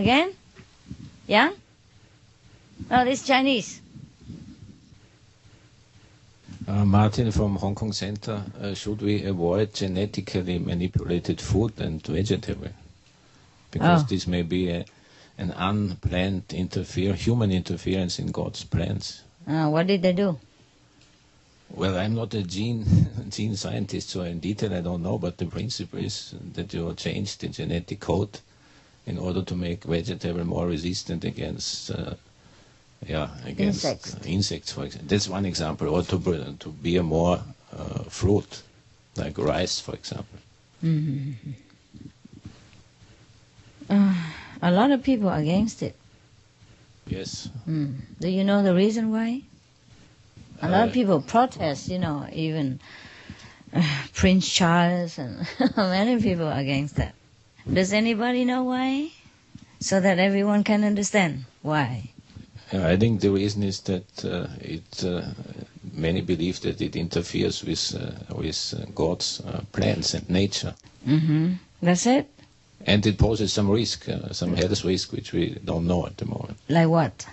This is English again? Yeah? Oh, this Chinese. Uh, Martin from Hong Kong Center, uh, should we avoid genetically manipulated food and vegetable? Because Oh. this may be a, an unplanned interfere, human interference in God's plans. Uh, what did they do? Well, I'm not a gene gene scientist, so in detail I don't know, but the principle is that you change the genetic code in order to make vegetable more resistant against, uh, yeah, against Insects. uh, insects, for example. That's one example, or to to bear more uh, fruit, like rice, for example. Mm-hmm. Uh, a lot of people are against it. Yes. Mm. Do you know the reason why? A lot Uh, of people protest, you know, even uh, Prince Charles and many people are against that. Does anybody know why? So that everyone can understand why. Uh, I think the reason is that uh, it uh, many believe that it interferes with uh, with uh, God's uh, plans and nature. hmm That's it? And it poses some risk, uh, some health risk, which we don't know at the moment. Like what?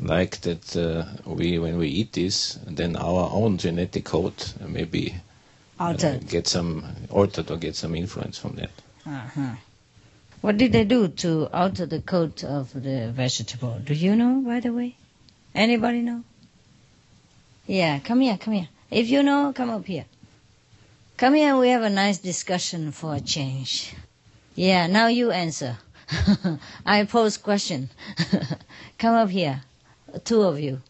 Like that, uh, we when we eat this, then our own genetic code maybe Altered. get some altered or get some influence from that. Uh-huh. What did they do to alter the code of the vegetable? Do you know, by the way? Anybody know? Yeah, come here, come here. If you know, come up here. Come here, we have a nice discussion for a change. Yeah, now you answer. I pose question. come up here, two of you.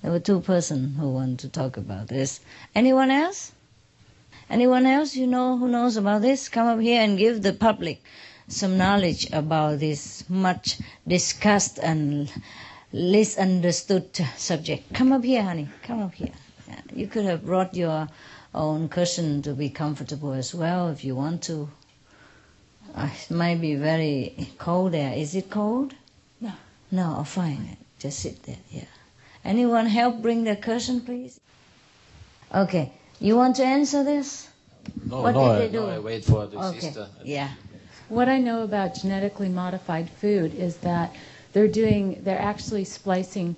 There were two person who want to talk about this. Anyone else? Anyone else you know who knows about this? Come up here and give the public some knowledge about this much discussed and least understood subject. Come up here, honey. Come up here. Yeah, You could have brought your own cushion to be comfortable as well if you want to. Uh, it might be very cold there. Is it cold? No. No, oh, fine. Just sit there. Yeah. Anyone help bring the cushion, please? Okay. You want to answer this? No, What no, did I, they do? no, I wait for the Okay. sister. Yeah. What I know about genetically modified food is that they're doing, they're actually splicing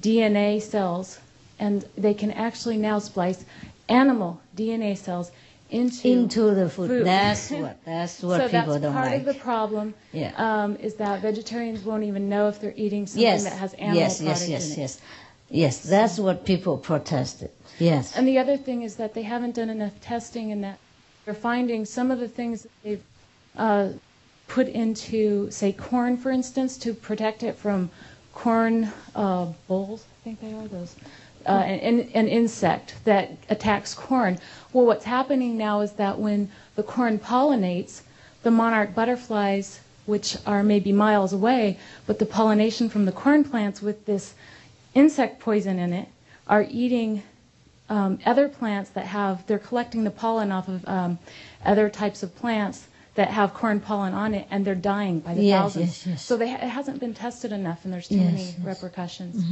DNA cells, and they can actually now splice animal DNA cells into Into the food. Food. That's what. That's what so people that's don't like. So part like. of the problem. Yeah. Um, is that vegetarians won't even know if they're eating something yes. that has animal yes. Yes. product Yes. in it. Yes. Yes. That's what people protested. Yes. And the other thing is that they haven't done enough testing, and that they're finding some of the things that they've uh, put into, say, corn, for instance, to protect it from corn uh, bolls. I think they are those. Uh, an, an insect that attacks corn. Well, what's happening now is that when the corn pollinates, the monarch butterflies, which are maybe miles away, but the pollination from the corn plants with this insect poison in it, are eating um, other plants that have, they're collecting the pollen off of um, other types of plants that have corn pollen on it, and they're dying by the Yes, thousands. yes, yes. So they, it hasn't been tested enough, and there's too Yes, many yes. Mm-hmm. repercussions.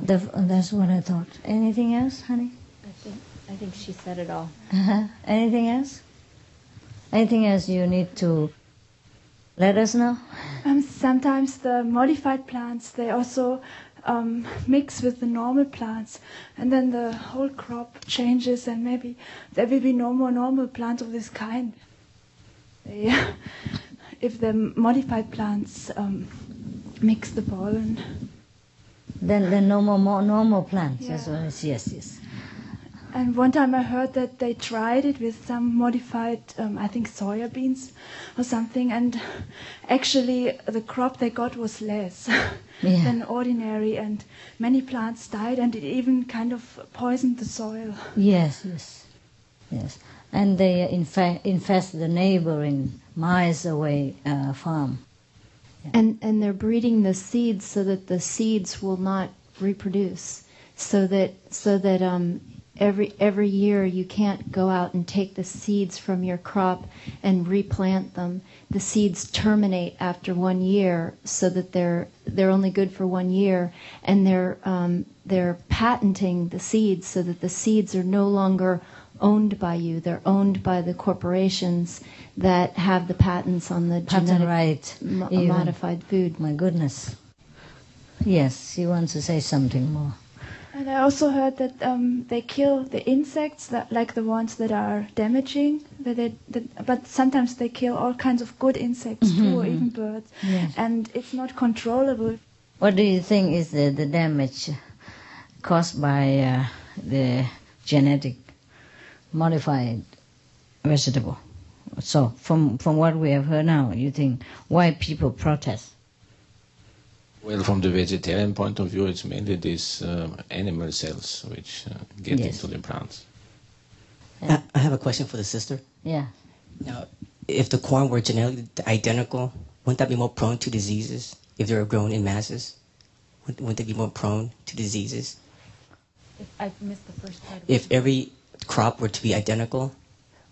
The, that's what I thought. Anything else, honey? I think I think she said it all. Uh-huh. Anything else? Anything else you need to let us know? Um, sometimes the modified plants they also um, mix with the normal plants, and then the whole crop changes, and maybe there will be no more normal plants of this kind. They, if the modified plants um, mix the pollen, Then, then no more, more normal plants. Yeah. it's, yes, yes. And one time I heard that they tried it with some modified, um, I think soya beans or something, and actually the crop they got was less. Yeah. than ordinary, and many plants died, and it even kind of poisoned the soil. Yes, yes, yes. And they uh, infa- infest the neighboring miles away uh, farm. And and they're breeding the seeds so that the seeds will not reproduce. So that so that um every every year you can't go out and take the seeds from your crop and replant them. The seeds terminate after one year so that they're they're only good for one year and they're um, they're patenting the seeds so that the seeds are no longer owned by you. They're owned by the corporations that have the patents on the Patent genetic right. mo- modified food. My goodness. Yes, she wants to say something more. And I also heard that um, they kill the insects, that, like the ones that are damaging. That they, that, but sometimes they kill all kinds of good insects too, or even birds. Yes. And it's not controllable. What do you think is the, the damage caused by uh, the genetic modified vegetable? So, from from what we have heard now, you think why people protest? Well, from the vegetarian point of view, it's mainly these um, animal cells which uh, get Yes. into the plants. I I have a question for the sister. Yeah. Now, if the corn were genetically identical, wouldn't that be more prone to diseases if they were grown in masses? Wouldn't, wouldn't they be more prone to diseases? If I missed the first part. If every crop were to be identical,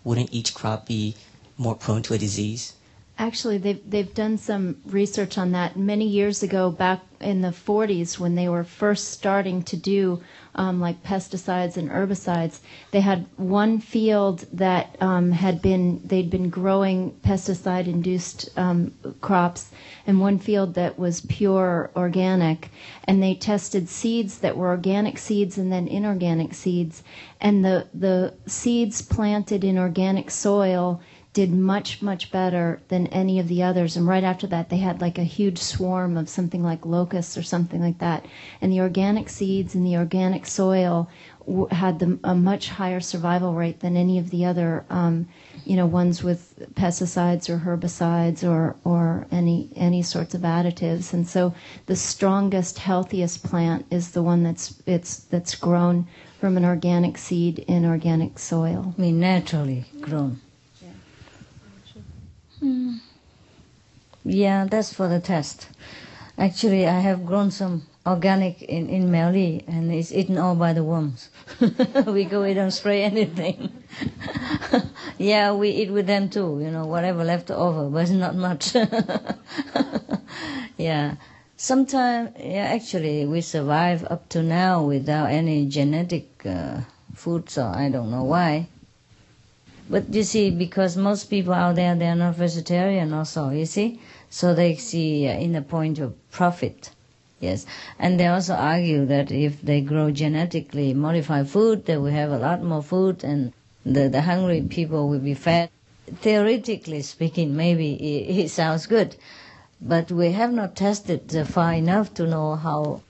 wouldn't each crop be more prone to a disease? Actually, they've they've done some research on that many years ago, back in the 40s, when they were first starting to do um, like pesticides and herbicides. They had one field that um, had been they'd been growing pesticide-induced um, crops, and one field that was pure organic. And they tested seeds that were organic seeds and then inorganic seeds, and the the seeds planted in organic soil did much much better than any of the others. And right after that they had like a huge swarm of something like locusts or something like that. And the organic seeds and the organic soil w- had the, a much higher survival rate than any of the other um, you know ones with pesticides or herbicides or or any any sorts of additives. And so the strongest healthiest plant is the one that's it's that's grown from an organic seed in organic soil. I mean, naturally grown. Hmm. Yeah, that's for the test. Actually, I have grown some organic in, in Miaoli and it's eaten all by the worms. we go, we don't spray anything. yeah, we eat with them too, you know, whatever left over, but not much. yeah. Sometimes, yeah, actually, we survive up to now without any genetic uh, food, so I don't know why. But you see, because most people out there, they are not vegetarian also, you see? So they see uh, in the point of profit. Yes. And they also argue that if they grow genetically modified food, they will have a lot more food and the, the hungry people will be fed. Theoretically speaking, maybe it, it sounds good. But we have not tested uh, far enough to know how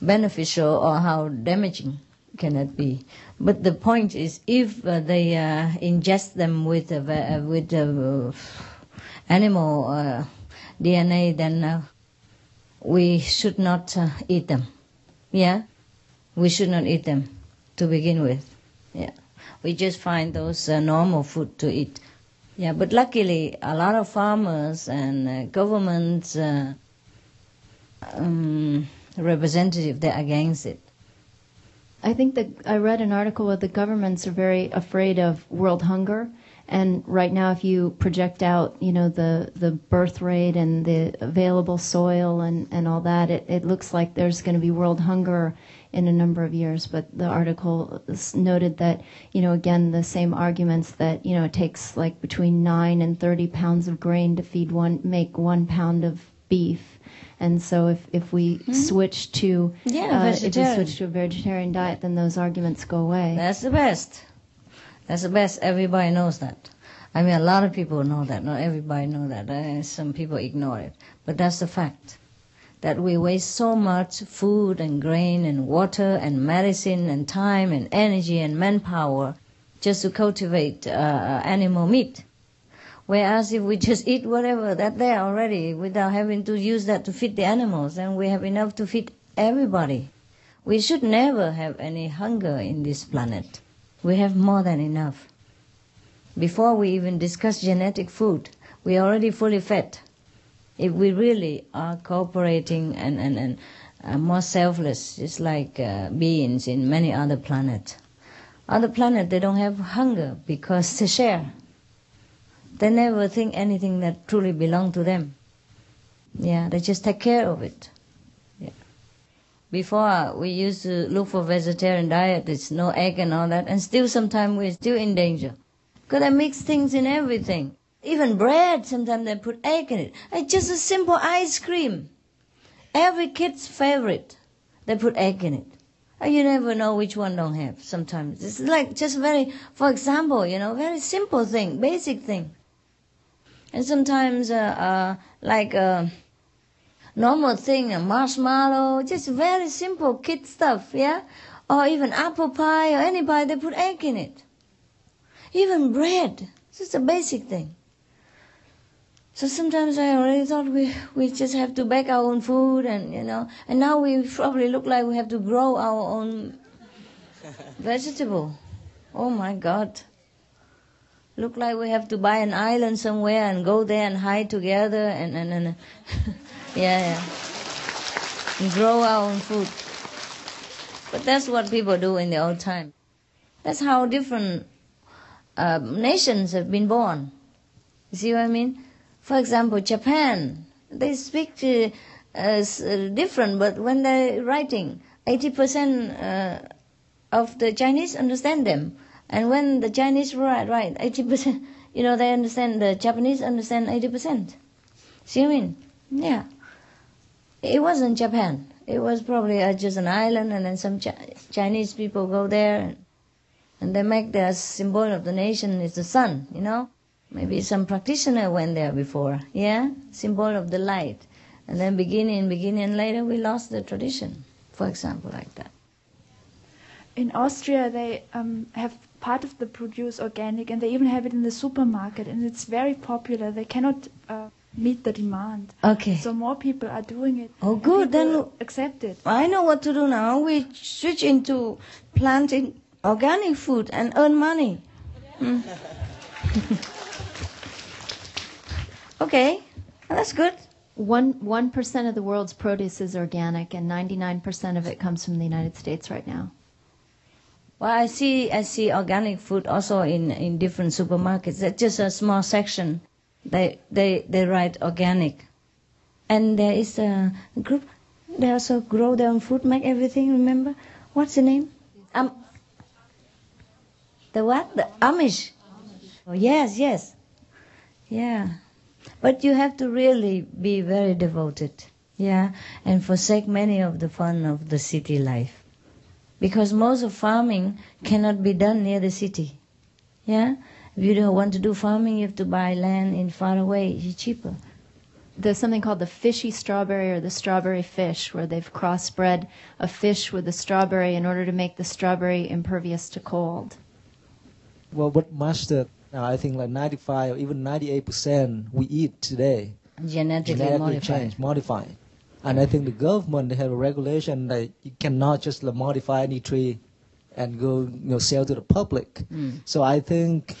beneficial or how damaging can it be. But the point is, if uh, they uh, ingest them with uh, uh, with uh, animal uh, DNA, then we should not eat them. Yeah, we should not eat them to begin with. Yeah, we just find those normal food to eat. Yeah, but luckily, a lot of farmers and governments uh, um, representative they're against it. I think that I read an article where the governments are very afraid of world hunger. And right now, if you project out, you know, the, the birth rate and the available soil and, and all that, it, it looks like there's going to be world hunger in a number of years. But the article noted that, you know, again, the same arguments that, you know, it takes like between 9 and 30 pounds of grain to feed one, make one pound of beef. And so if, if we switch to Yeah, uh, if we switch to a vegetarian diet, then those arguments go away. That's the best. That's the best. Everybody knows that. I mean, a lot of people know that. Not everybody know that. Uh, some people ignore it. But that's the fact. That we waste so much food and grain and water and medicine and time and energy and manpower just to cultivate uh, animal meat. Whereas if we just eat whatever that there already without having to use that to feed the animals, then we have enough to feed everybody. We should never have any hunger in this planet. We have more than enough. Before we even discuss genetic food, we are already fully fed. If we really are cooperating and, and, and uh, more selfless, just like uh, beings in many other planets. Other planets, they don't have hunger because they share. They never think anything that truly belongs to them. Yeah, they just take care of it. Before uh, we used to look for vegetarian diet, there's no egg and all that, and still sometimes we're still in danger. Because they mix things in everything. Even bread, sometimes they put egg in it. It's just a simple ice cream. Every kid's favorite, they put egg in it. And you never know which one don't have sometimes. It's like just very, for example, you know, very simple thing, basic thing. And sometimes, uh, uh, like, uh, normal thing, a marshmallow, just very simple kid stuff, yeah? Or even apple pie or any pie, they put egg in it. Even bread, just a basic thing. So sometimes I already thought we, we just have to bake our own food and, you know, and now we probably look like we have to grow our own vegetable. Oh my God. Look like we have to buy an island somewhere and go there and hide together and, and, and yeah, yeah. And grow our own food. But that's what people do in the old time. That's how different uh, nations have been born. You see what I mean? For example, Japan, they speak uh, uh, different, but when they're writing, 80% uh, of the Chinese understand them. And when the Chinese write, right, 80%, you know, they understand, the Japanese understand 80%. See what I mean? Yeah. It wasn't Japan. It was probably uh, just an island, and then some Chinese people go there, and, and they make their symbol of the nation is the sun, you know? Maybe some practitioner went there before, yeah? Symbol of the light. And then beginning, beginning, later we lost the tradition, for example, like that. In Austria, they um, have part of the produce organic, and they even have it in the supermarket, and it's very popular. They cannot uh, meet the demand. Okay. So more people are doing it. Oh, good. Then accept it. I know what to do now. We switch into planting organic food and earn money. Hmm. Okay, well, that's good. One one percent of the world's produce is organic, and ninety nine percent of it comes from the United States right now. Well, I see I see organic food also in, in different supermarkets. That's just a small section. They they they write organic, and there is a group. They also grow their own food, make everything. Remember what's the name? Um, the what? The Amish. Oh, yes, yes, yeah. But you have to really be very devoted, yeah, and forsake many of the fun of the city life. Because most of farming cannot be done near the city, yeah. If you don't want to do farming, you have to buy land in far away. It's cheaper. There's something called the fishy strawberry or the strawberry fish, where they've crossbred a fish with a strawberry in order to make the strawberry impervious to cold. Well, what Master now I think like 95 or even 98 percent we eat today genetically, genetically modified. changed, modified. And I think the government they have a regulation that you cannot just modify any tree and go you know sell to the public. Mm. So I think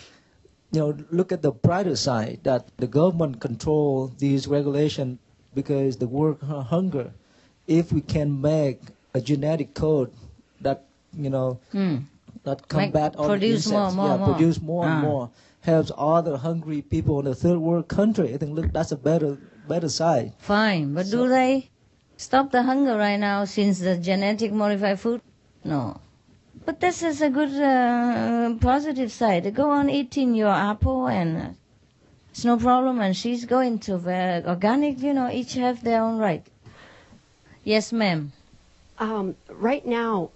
you know look at the brighter side that the government control these regulations because the world hunger. If we can make a genetic code that you know mm that combat all the insects. More, more, yeah, more. produce more and ah. more. Helps all the hungry people in the third world country. I think look, that's a better better side. Fine, but so, do they stop the hunger right now since the genetic modified food? No. But this is a good uh, positive side. Go on eating your apple and uh, it's no problem. And she's going to uh, organic. You know, each have their own right. Yes, ma'am. Um, right now,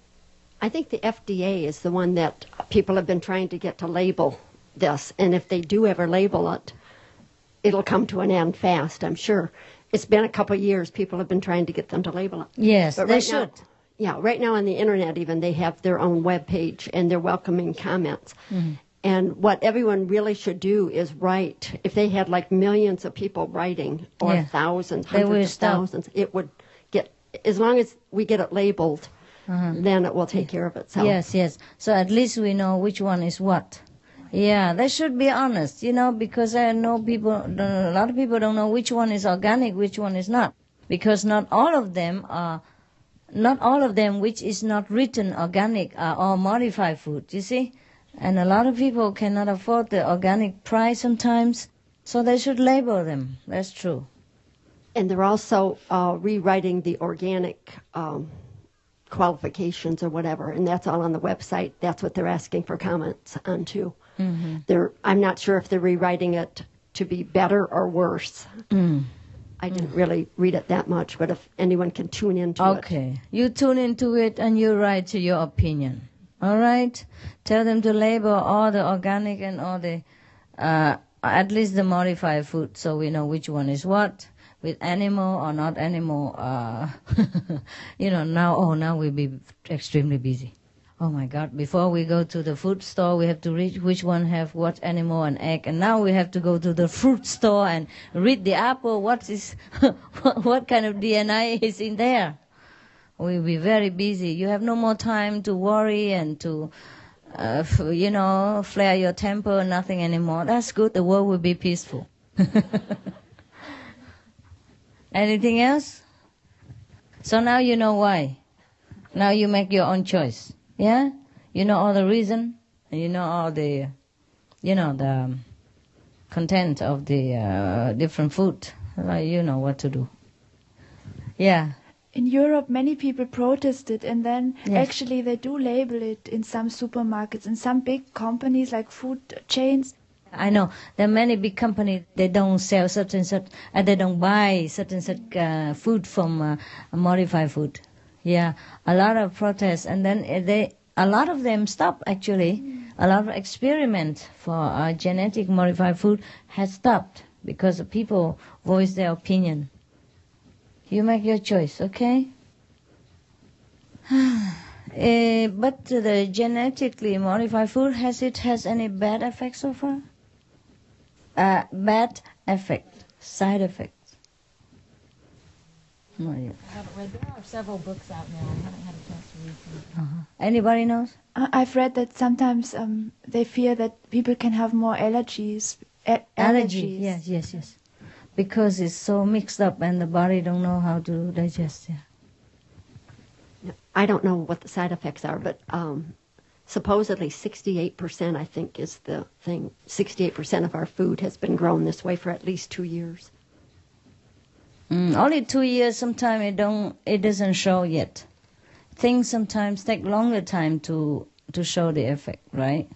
I think the FDA is the one that people have been trying to get to label this, and if they do ever label it, it'll come to an end fast, I'm sure. It's been a couple of years, people have been trying to get them to label it. Yes, but they right should. Now, yeah, right now on the internet, even they have their own web page and they're welcoming comments. Mm-hmm. And what everyone really should do is write. If they had like millions of people writing, or yeah. thousands, hundreds of thousands, it would get. As long as we get it labeled, uh-huh. then it will take care of itself. Yes, yes. So at least we know which one is what. Yeah, they should be honest, you know, because I know people, a lot of people don't know which one is organic, which one is not, because not all of them are, not all of them which is not written organic are all modified food. You see, and a lot of people cannot afford the organic price sometimes, so they should label them. That's true. And they're also uh, rewriting the organic. Um, qualifications or whatever, and that's all on the website. That's what they're asking for comments on too. Mm-hmm. They're, I'm not sure if they're rewriting it to be better or worse. Mm. I didn't really read it that much, but if anyone can tune into it. Okay. You tune into it and you write to your opinion. All right? Tell them to label all the organic and all the, uh, at least the modified food so we know which one is what. With animal or not animal, uh, you know, now, oh, now we'll be extremely busy. Oh my God! Before we go to the food store, we have to read which one have what animal and egg, and now we have to go to the fruit store and read the apple. What is, what kind of DNA is in there? We'll be very busy. You have no more time to worry and to, uh, you know, flare your temper. Nothing anymore. That's good. The world will be peaceful. Anything else? So now you know why. Now you make your own choice. Yeah? You know all the reason, and you know all the, you know, the content of the uh, different food. Like you know what to do. Yeah. In Europe, many people protested, and then Yes. actually they do label it in some supermarkets, in some big companies like food chains. I know there are many big companies. They don't sell certain such, and they don't buy certain such uh, food from uh, modified food. Yeah, a lot of protests, and then uh, they a lot of them stop. Actually, a lot of experiment for uh, genetic modified food has stopped because people voice their opinion. You make your choice, okay? Eh, but the genetically modified food has it has any bad effects so far? Uh, bad effect, side effects. No, yeah. I haven't read. There are several books out now. I haven't had a chance to read them. Anybody knows? I- I've read that sometimes um, they fear that people can have more allergies. A- Allergy. allergies. Yes, yes, yes. Because it's so mixed up and the body don't know how to digest. Yeah. I don't know what the side effects are, but um, supposedly 68%, I think, is the thing. 68% of our food has been grown this way for at least two years. Mm, only two years. Sometimes it don't. It doesn't show yet. Things sometimes take longer time to to show the effect, right?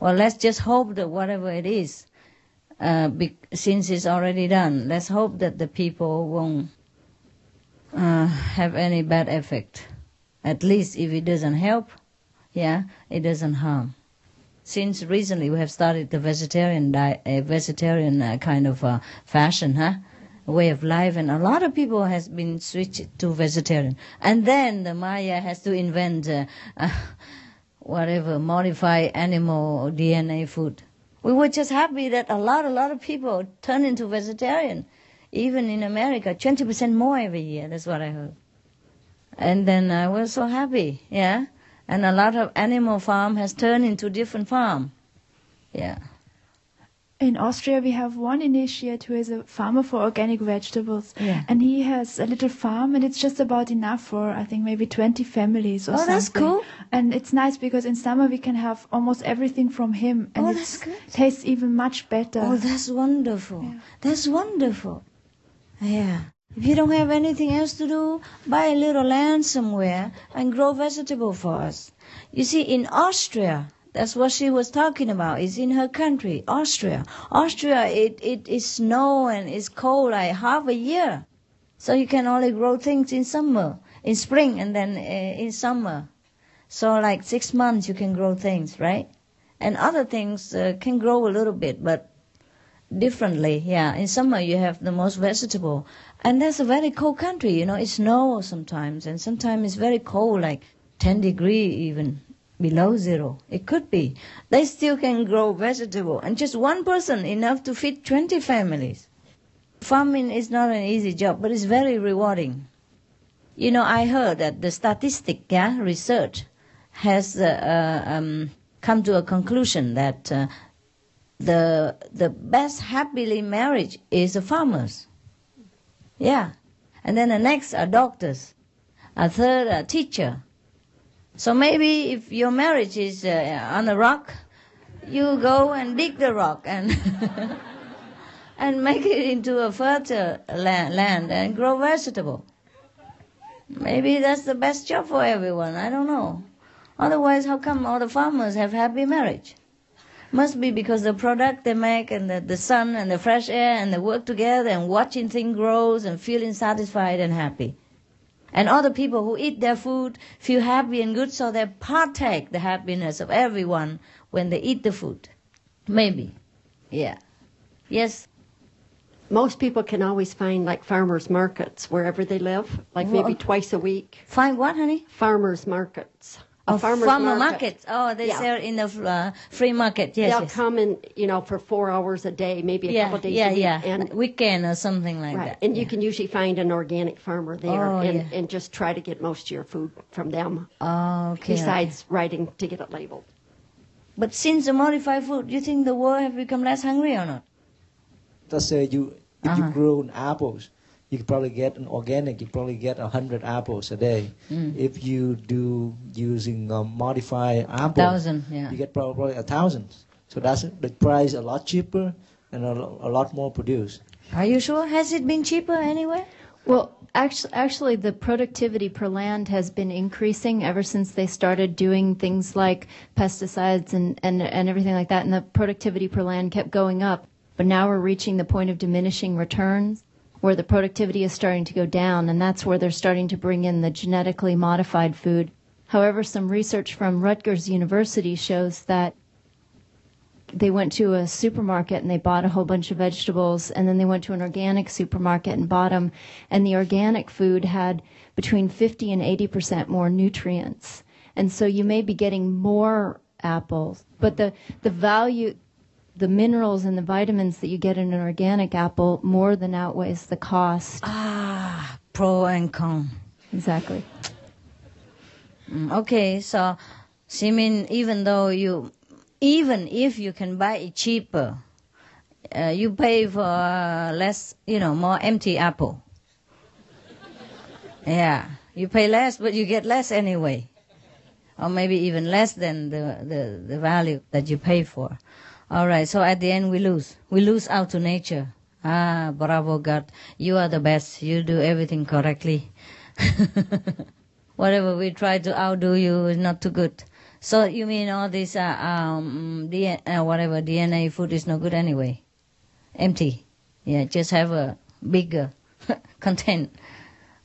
Well, let's just hope that whatever it is, uh, be, since it's already done, let's hope that the people won't uh, have any bad effect. At least if it doesn't help, yeah, it doesn't harm. Since recently we have started the vegetarian diet, uh, vegetarian uh, kind of uh, fashion, huh? Way of life, and a lot of people has been switched to vegetarian. And then the Maya has to invent uh, uh, whatever modify animal DNA food. We were just happy that a lot, a lot of people turn into vegetarian. Even in America, 20% more every year. That's what I heard. And then I was so happy, yeah. And a lot of animal farm has turned into different farm. Yeah. In Austria, we have one initiate who is a farmer for organic vegetables, Yeah. and he has a little farm, and it's just about enough for I think maybe 20 families or Oh, something. that's cool. And it's nice because in summer we can have almost everything from him, and Oh, it tastes even much better. Oh, that's wonderful. Yeah. That's wonderful. Yeah. If you don't have anything else to do, buy a little land somewhere and grow vegetable for us. You see, in Austria, that's what she was talking about. It's in her country, Austria. Austria, it, it is snow and it's cold like half a year. So you can only grow things in summer, in spring, and then uh, in summer. So like six months you can grow things, right? And other things uh, can grow a little bit, but differently. Yeah, in summer you have the most vegetable, and that's a very cold country. You know, it snows sometimes, and sometimes it's very cold, like 10 degree even below zero. It could be. They still can grow vegetable, and just one person enough to feed 20 families. Farming is not an easy job, but it's very rewarding. You know, I heard that the statistic, yeah, research has uh, uh, um, come to a conclusion that uh, the the best happily marriage is the farmers. Yeah, and then the next are doctors, a third a teacher. So maybe if your marriage is uh, on a rock, you go and dig the rock and and make it into a fertile land, land and grow vegetable. Maybe that's the best job for everyone. I don't know. Otherwise, how come all the farmers have happy marriage? Must be because the product they make and the, the sun and the fresh air and they work together and watching things grows and feeling satisfied and happy. And other people who eat their food feel happy and good, so they partake the happiness of everyone when they eat the food. Maybe. Yeah. Yes. Most people can always find like farmers markets wherever they live, like maybe twice a week. Find what, honey? Farmers markets. A Oh, farmer's farmer market. markets. Oh, they Yeah. sell in the uh, free market. Yes, They'll yes. come in, you know, for four hours a day, maybe a yeah, couple days yeah, a week, yeah. and Weekend or something like right, that. and you can usually find an organic farmer there, Oh, and, yeah. and just try to get most of your food from them. Oh, okay. Besides writing to get it labeled. But since the modified food, do you think the world have become less hungry or not? Let's say you if Uh-huh. you grow apples, you could probably get an organic. You probably get a hundred apples a day. Mm. If you do using um, modified apple, Thousand, yeah. you get probably a thousand. So that's the price a lot cheaper and a, a lot more produced. Are you sure? Has it been cheaper anywhere? Well, actually, actually, the productivity per land has been increasing ever since they started doing things like pesticides and, and, and everything like that. And the productivity per land kept going up. But now we're reaching the point of diminishing returns where the productivity is starting to go down. And that's where they're starting to bring in the genetically modified food. However, some research from Rutgers University shows that they went to a supermarket and they bought a whole bunch of vegetables and then they went to an organic supermarket and bought them and the organic food had between 50 and 80% more nutrients and so you may be getting more apples but the the value the minerals and the vitamins that you get in an organic apple more than outweighs the cost Ah, pro and con. exactly Mm, Okay, so, mean even though you, even if you can buy it cheaper, uh, you pay for uh, less, you know, more empty apple. Yeah, you pay less, but you get less anyway, or maybe even less than the, the, the value that you pay for. All right, so at the end we lose. We lose out to nature. Ah, bravo God, you are the best. You do everything correctly. Whatever we try to outdo you is not too good. So you mean all this uh, um, DNA, uh, whatever DNA food is no good anyway? Empty. Yeah, just have a bigger content,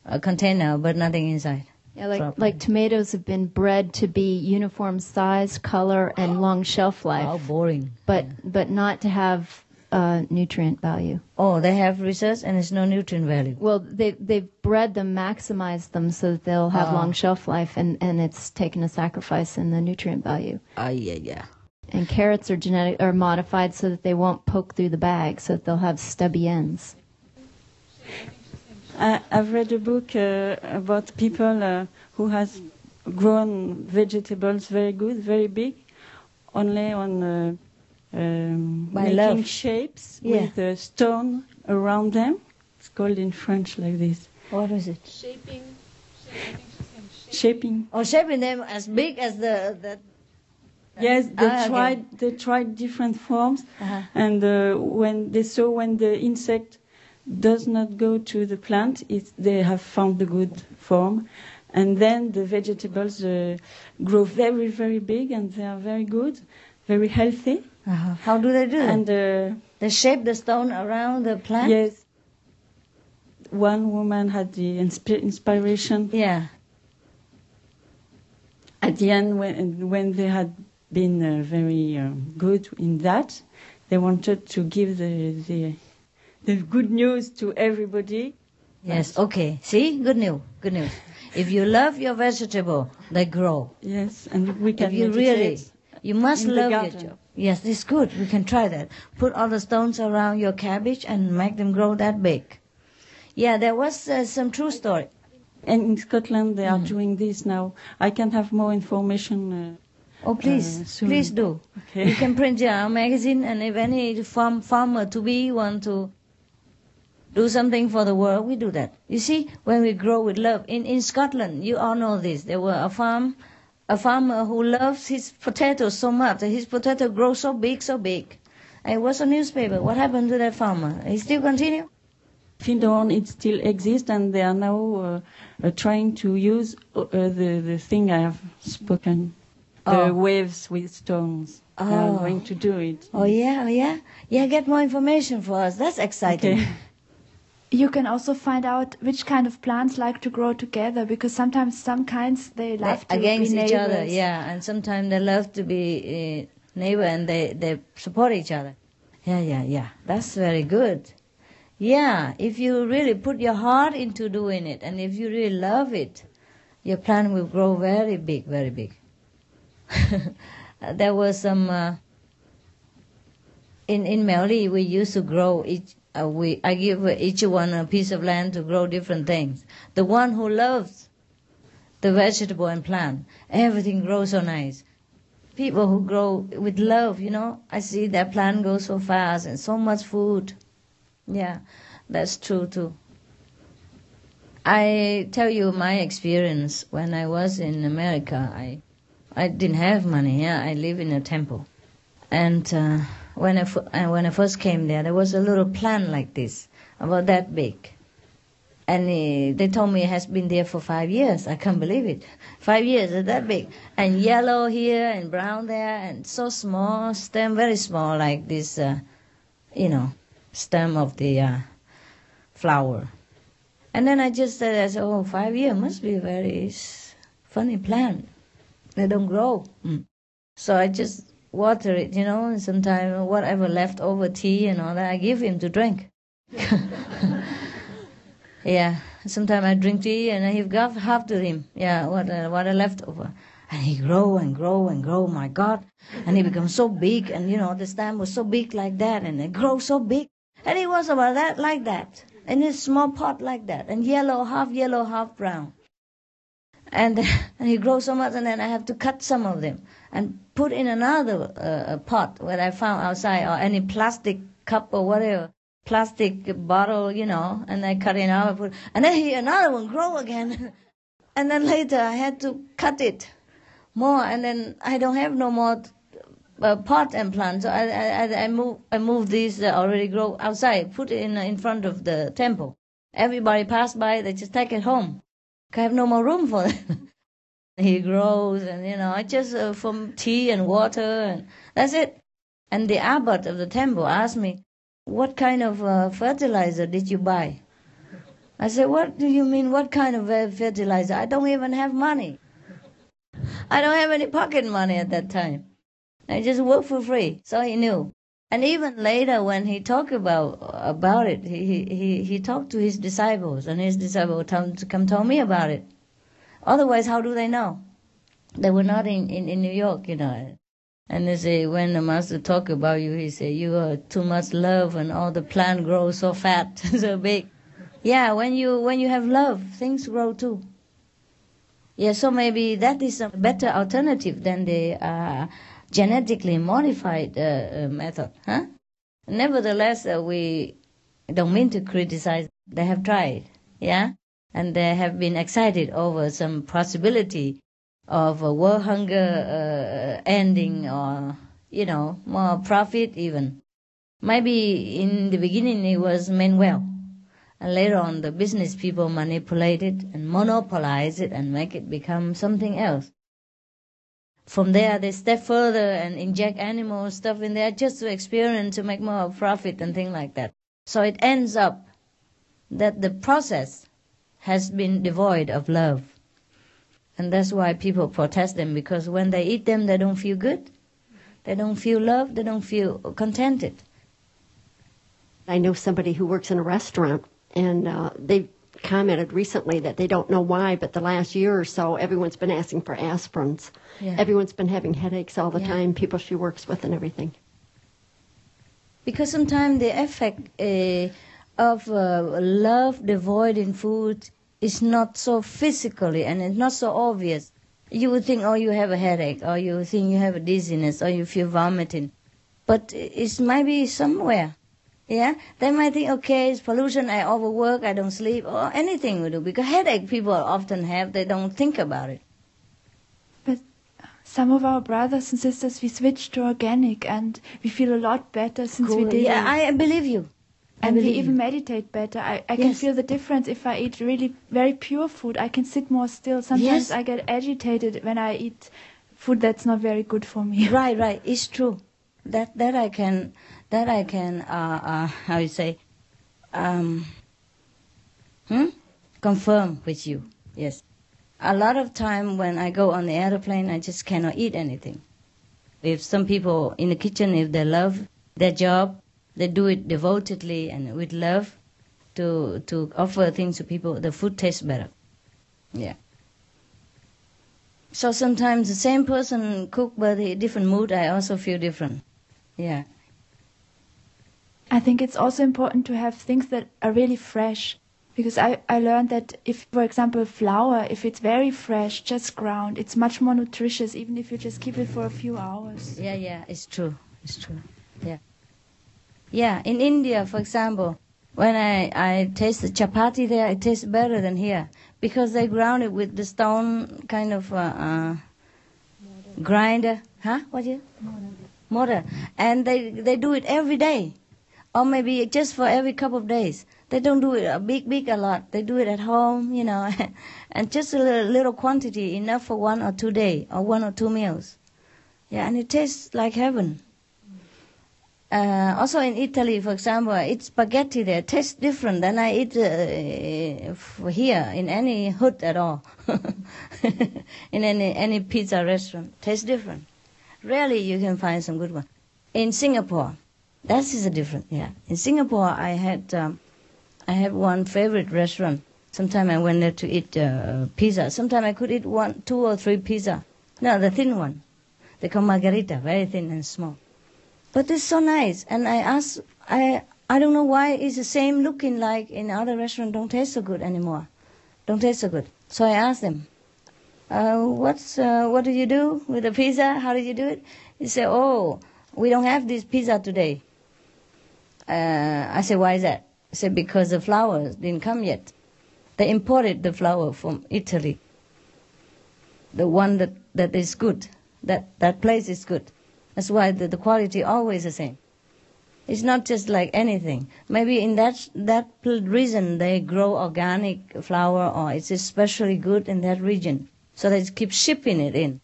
a container, but nothing inside. Yeah, like Proper. like tomatoes have been bred to be uniform size, color, and long shelf life. How boring. but but not to have uh, nutrient value. Oh, they have research and it's no nutrient value. Well, they they've bred them, maximized them so that they'll have Ah. long shelf life, and and it's taken a sacrifice in the nutrient value. Ah, yeah, yeah. And carrots are genetic are modified so that they won't poke through the bag, so that they'll have stubby ends. I, I've read a book uh, about people uh, who has grown vegetables very good, very big, only on uh, um, By making love. shapes Yeah. with a stone around them. It's called in French like this. What is it? Shaping. Shaping. Oh, shaping them as big as the, the Yes, they Ah, okay. tried. They tried different forms, Uh-huh. and uh, when they saw when the insect does not go to the plant, it, they have found the good form, and then the vegetables uh, grow very, very big, and they are very good, very healthy. uh How do they do? And uh, they shape the stone around the plant? yes, one woman had the inspi- inspiration Yeah. at the end when when they had been uh, very um, good in that they wanted to give the the the good news to everybody Yes, okay. See? Good news. Good news. If you love your vegetable, they grow. yes and we can If you really, you must love your job. Yes, it's good. We can try that. Put all the stones around your cabbage and make them grow that big. Yeah, there was uh, some true story. and in Scotland they are Mm. doing this now I can have more information uh, Oh, please, Uh, please do. Okay. You can print your magazine, and if any farm farmer to be want to do something for the world, we do that. You see, when we grow with love in in Scotland, you all know this. There were a farm, a farmer who loves his potatoes so much that his potato grows so big, so big. And it was a newspaper. What happened to that farmer? He still continue? Findhorn, it still exists, and they are now uh, uh, trying to use uh, the, the thing I have spoken, the Oh. waves with stones. Oh. They are Oh. going to do it. Oh yeah, oh yeah, yeah. Get more information for us. That's exciting. Okay. You can also find out which kind of plants like to grow together because sometimes some kinds they They- love to against be each other, yeah. And sometimes they love to be uh, neighbor and they they support each other. Yeah, yeah, yeah. That's very good. Yeah, if you really put your heart into doing it, and if you really love it, your plant will grow very big, very big. there was some uh, in in Miaoli. We used to grow each. Uh, we I give each one a piece of land to grow different things. The one who loves the vegetable and plant, everything grows so nice. People who grow with love, you know, I see their plant grow so fast and so much food. Yeah, that's true too. I tell you my experience when I was in America. I I didn't have money. Yeah, I live in a temple, and uh, when I fu- uh, when I first came there, there was a little plant like this, about that big, and uh, they told me it has been there for five years. I can't believe it. Five years, it's that big, and yellow here and brown there, and so small stem, very small, like this, uh, you know, stem of the uh, flower. And then I just said, I said, oh, five years must be a very funny plant. They don't grow. Mm. So I just water it, you know, sometimes whatever leftover tea and all that, I give him to drink. yeah, sometimes I drink tea and I give half, to him. Yeah, what uh, what I left over. And he grow and grow and grow, my God. And he becomes so big, and you know, the stem was so big like that, and it grows so big. And he was about that, like that, in a small pot like that, and yellow, half yellow, half brown. And, and he grows so much, and then I have to cut some of them and put in another uh, pot that I found outside, or any plastic cup or whatever, plastic bottle, you know, and I cut it out, and put, and then he, another one grow again. and then later I had to cut it more, and then I don't have no more uh, pot and plant. So I, I, I- move, I move these that already grow outside, put it in in front of the temple. Everybody pass by, they just take it home. I have no more room for it. he grows, and you know, just uh, from tea and water, and that's it. And the abbot of the temple asked me, "What kind of uh, fertilizer did you buy?" I said, "What do you mean? What kind of uh, fertilizer? I don't even have money. I don't have any pocket money at that time. I just work for free." So he knew. And even later, when he talked about about it, he he he talked to his disciples, and his disciples come come tell me about it. Otherwise, how do they know? They were not in, in, in New York, you know. And they say when the master talk about you, he say you are too much love, and all the plant grows so fat, so big. Yeah, when you when you have love, things grow too. Yeah, so maybe that is a better alternative than the uh, genetically modified uh, uh, method, huh? Nevertheless, uh, we don't mean to criticize. They have tried, yeah, and they have been excited over some possibility of a world hunger uh, ending, or you know, more profit even. Maybe in the beginning it was meant well, and later on the business people manipulate it and monopolize it and make it become something else. From there, they step further and inject animal stuff in there just to experiment to make more profit and things like that. So it ends up that the process has been devoid of love. And that's why people protest them because when they eat them, they don't feel good. They don't feel love. They don't feel contented. I know somebody who works in a restaurant, and uh, they commented recently that they don't know why, but the last year or so, everyone's been asking for aspirins. Yeah. Everyone's been having headaches all the Yeah. time, people she works with and everything. Because sometimes the effect uh, of uh, love devoid in food is not so physically and it's not so obvious. You would think, oh, you have a headache, or you think you have a dizziness, or you feel vomiting. But it's maybe somewhere. Yeah? They might think, okay, it's pollution, I overwork, I don't sleep, or anything we do. Because headache people often have, they don't think about it. But some of our brothers and sisters, we switched to organic and we feel a lot better since we did Yeah, it. I believe you. And we even meditate better. I, I can feel the difference if I eat really very pure food. I can sit more still. Sometimes Yes. I get agitated when I eat food that's not very good for me. Right, right. It's true. That that I can that I can uh, uh, how you say um, hmm? confirm with you. Yes. A lot of time when I go on the airplane, I just cannot eat anything. If some people in the kitchen, if they love their job, they do it devotedly and with love to to offer things to people. The food tastes better. Yeah. So sometimes the same person cook but a different mood, I also feel different. Yeah. I think it's also important to have things that are really fresh. Because I, I learned that if, for example, flour, if it's very fresh, just ground, it's much more nutritious even if you just keep it for a few hours. Yeah, yeah, it's true. It's true. Yeah. Yeah, in India, for example, when I, I taste the chapati there, it tastes better than here because they ground it with the stone kind of uh, uh, grinder. Huh? What it? Mortar. And they, they do it every day or maybe just for every couple of days. They don't do it a big, big a lot. They do it at home, you know, and just a little, little quantity, enough for one or two day or one or two meals. Yeah, and it tastes like heaven. Uh, also in Italy, for example, I eat spaghetti there. Tastes different than I eat uh, here in any hood at all. in any any pizza restaurant, tastes different. Rarely you can find some good one. In Singapore, that is a different. Yeah, in Singapore, I had um, I had one favorite restaurant. Sometimes I went there to eat uh, pizza. Sometimes I could eat one, two or three pizza. No, the thin one. They call margarita, very thin and small. But it's so nice. And I asked, I I don't know why it's the same looking like in other restaurants. Don't taste so good anymore. Don't taste so good. So I asked them, uh, what's uh, what do you do with the pizza? How do you do it? He said, oh, we don't have this pizza today. Uh, I said, why is that? He said, because the flour didn't come yet. They imported the flour from Italy. The one that, that is good. That, that place is good. That's why the, the quality always the same. It's not just like anything. Maybe in that that reason they grow organic flour, or it's especially good in that region. So they keep shipping it in.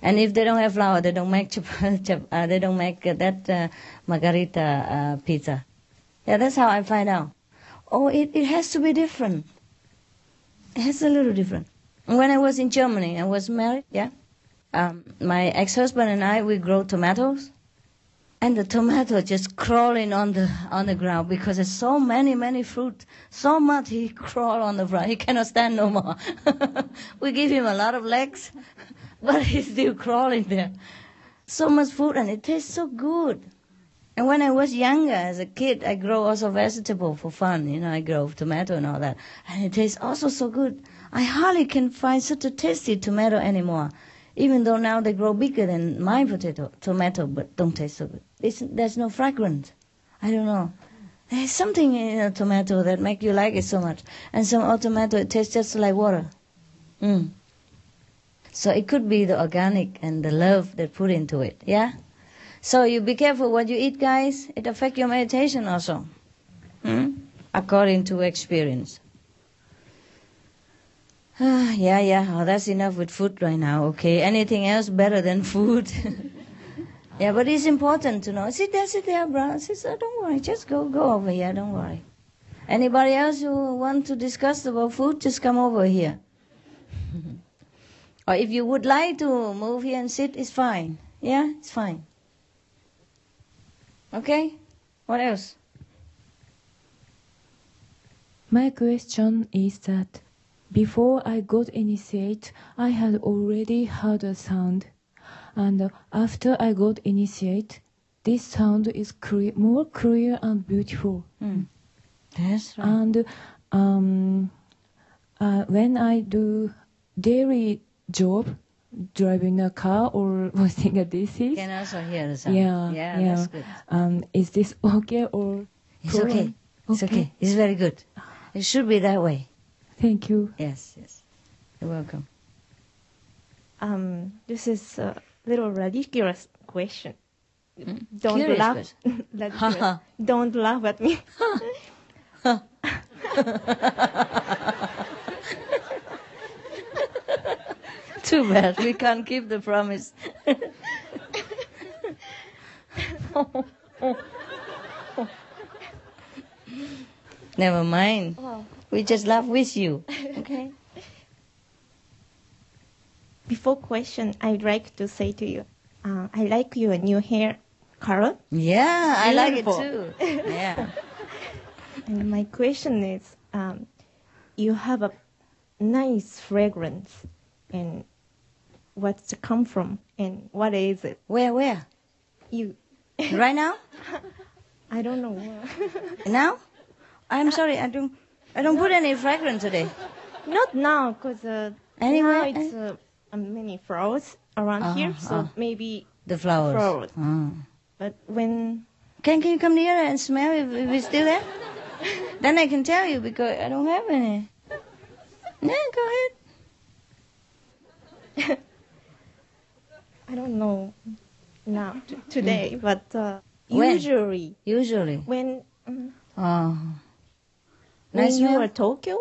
And if they don't have flour, they don't make uh, they don't make uh, that uh, margarita uh, pizza. Yeah, that's how I find out. Oh, it, it has to be different. It has a little different. When I was in Germany, I was married. Yeah, um, my ex-husband and I we grow tomatoes, and the tomato just crawling on the on the ground because there's so many many fruit, so much he crawl on the ground. He cannot stand no more. we give him a lot of legs, but he's still crawling there. So much food, and it tastes so good. And when I was younger, as a kid, I grow also vegetable for fun. You know, I grow tomato and all that, and it tastes also so good. I hardly can find such a tasty tomato anymore, even though now they grow bigger than my potato tomato, but don't taste so good. It's, there's no fragrance. I don't know. There's something in a tomato that make you like it so much, and some other tomato it tastes just like water. Mm. So it could be the organic and the love that put into it. Yeah. So you be careful what you eat, guys. It affect your meditation also, hmm? according to experience. Ah, yeah, yeah. Oh, that's enough with food right now. Okay. Anything else better than food? yeah, but it's important to know. Sit there, sit there, brother. Sister, don't worry. Just go, go over here. Don't worry. Anybody else who want to discuss about food, just come over here. or if you would like to move here and sit, it's fine. Yeah, it's fine. Okay? What else? My question is that before I got initiated, I had already heard a sound. And after I got initiated, this sound is clear, more clear and beautiful. Mm. That's right. And um, uh, when I do daily job, driving a car or washing a dishes, can also hear the sound. yeah, yeah, yeah. that's good. Um, is this okay or? It's okay. It's okay. It's very good. It should be that way. Thank you. Yes, yes. You're welcome. Um, this is a little ridiculous question, don't Curious laugh. question. Do it. don't laugh at me. Too bad. We can't keep the promise. Never mind. Oh. We just laugh with you. Okay. Before question, I'd like to say to you, uh, I like your new hair color. Yeah, I like it too. Yeah. And my question is, um, you have a nice fragrance, and what's it come from, and what is it? Where, where? You. Right now? I don't know. Now? I'm sorry, I don't. I don't put any fragrance today. Not now, cause uh, Anyway, now it's uh, uh, many flowers around Uh-huh, here, so uh. maybe The flowers. Oh. But when Can can you come nearer and smell if, if it's still there? then I can tell you because I don't have any. Yeah, go ahead. I don't know now t- today, but uh, usually Usually. when mm, Oh. When you were Tokyo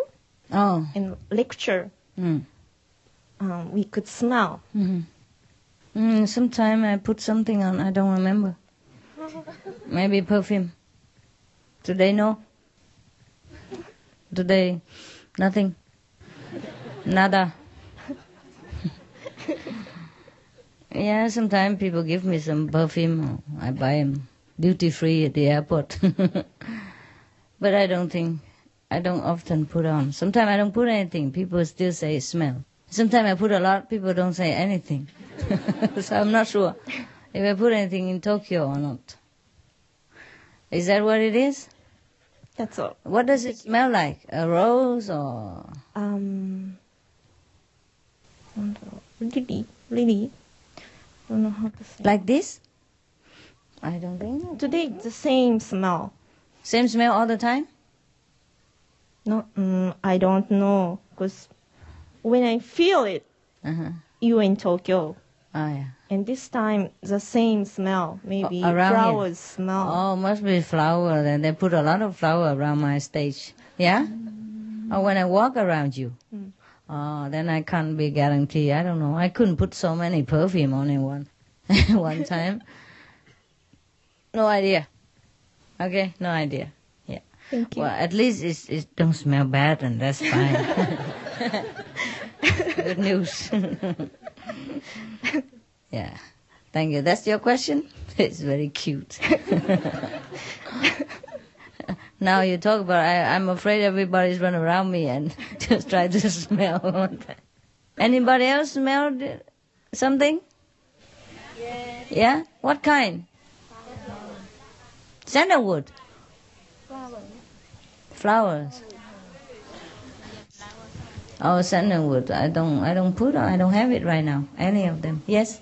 Oh. in lecture, Mm. um, we could smell. Mm-hmm. Mm, sometime I put something on. I don't remember. Maybe perfume. Today no. Today nothing. Nada. yeah, sometimes people give me some perfume. I buy them duty free at the airport. but I don't think, I don't often put on. Sometimes I don't put anything. People still say smell. Sometimes I put a lot. People don't say anything. so I'm not sure if I put anything in Tokyo or not. Is that what it is? That's all. What does it smell like? A rose or Um, lily, lily. I don't know how to say. like this? I don't think. Today it's the same smell. Same smell all the time? No, mm, I don't know, cause when I feel it, Uh-huh. you in Tokyo, Oh yeah. and this time the same smell, maybe Oh, around here. flowers smell. Oh, must be flower. Then they put a lot of flower around my stage. Yeah? Or when I walk around you. Mm. Oh, then I can't be guarantee. I don't know. I couldn't put so many perfume on in one one time. No idea. Okay, no idea. Yeah. Thank you. Well, at least it's, it don't smell bad, and that's fine. Good news. yeah. Thank you. That's your question? It's very cute. now you talk about I, I'm afraid everybody's run around me and just try to smell. Anybody else smelled something? Yeah. Yeah? What kind? Sandalwood. Flowers. Oh, sandalwood. I don't. I don't put. on. I don't have it right now. Any of them? Yes.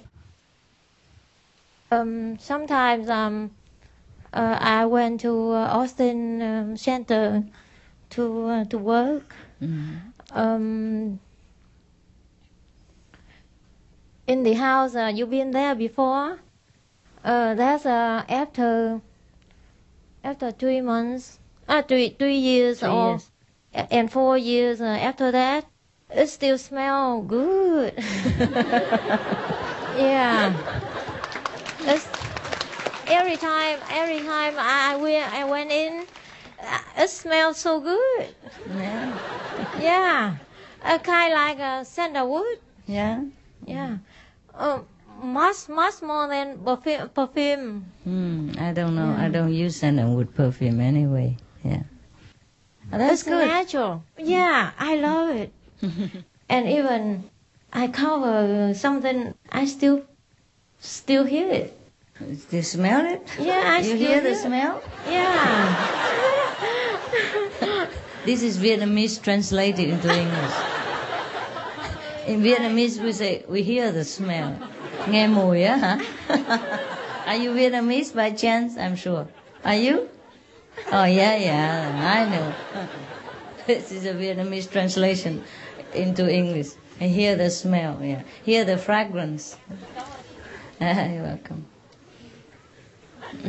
Um, sometimes um, uh, I went to uh, Austin um, Center to uh, to work. Um, in the house, uh, you've been there before. Uh, that's uh, after after three months, uh, three three years Three or years. and four years uh, after that, it still smell good. yeah. It's, every time, every time I went, I went in, uh, it smells so good. Yeah. Yeah, uh, kind of like a sandalwood. Yeah. Yeah, uh, much much more than perfume. perfume. Hmm. I don't know. I don't use sandalwood perfume anyway. Yeah. Oh, that's it's good. natural. Yeah, I love it. and even I cover something, I still still hear it. Do you smell it? Yeah, I you still hear the smell? Yeah. This is Vietnamese translated into English. In Vietnamese, we say we hear the smell. Nghe mùi á hả? Are you Vietnamese by chance? I'm sure. Are you? Oh yeah, yeah. I know. This is a Vietnamese translation into English. I hear the smell. Yeah. Hear the fragrance. You're welcome.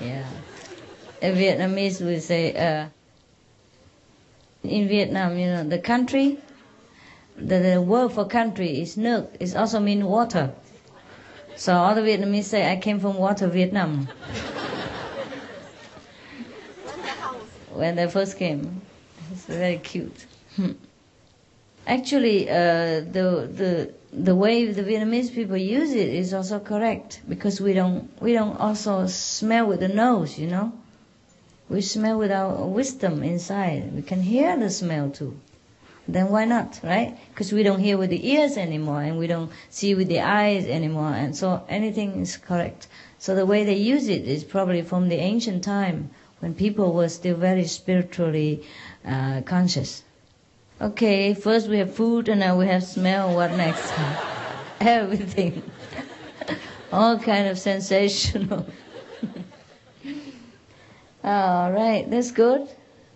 yeah. A Vietnamese will say, uh, in Vietnam, you know, the country, the, the word for country is nước. It also means water. So all the Vietnamese say, I came from water Vietnam. when they first came. It's very cute. Actually, uh, the the the way the Vietnamese people use it is also correct because we don't we don't also smell with the nose, you know. We smell with our wisdom inside. We can hear the smell too. Then why not, right? Because we don't hear with the ears anymore, and we don't see with the eyes anymore, and so anything is correct. So the way they use it is probably from the ancient time when people were still very spiritually uh, conscious. Okay, first we have food and now we have smell. What next? Everything. All kind of sensational. All right, that's good.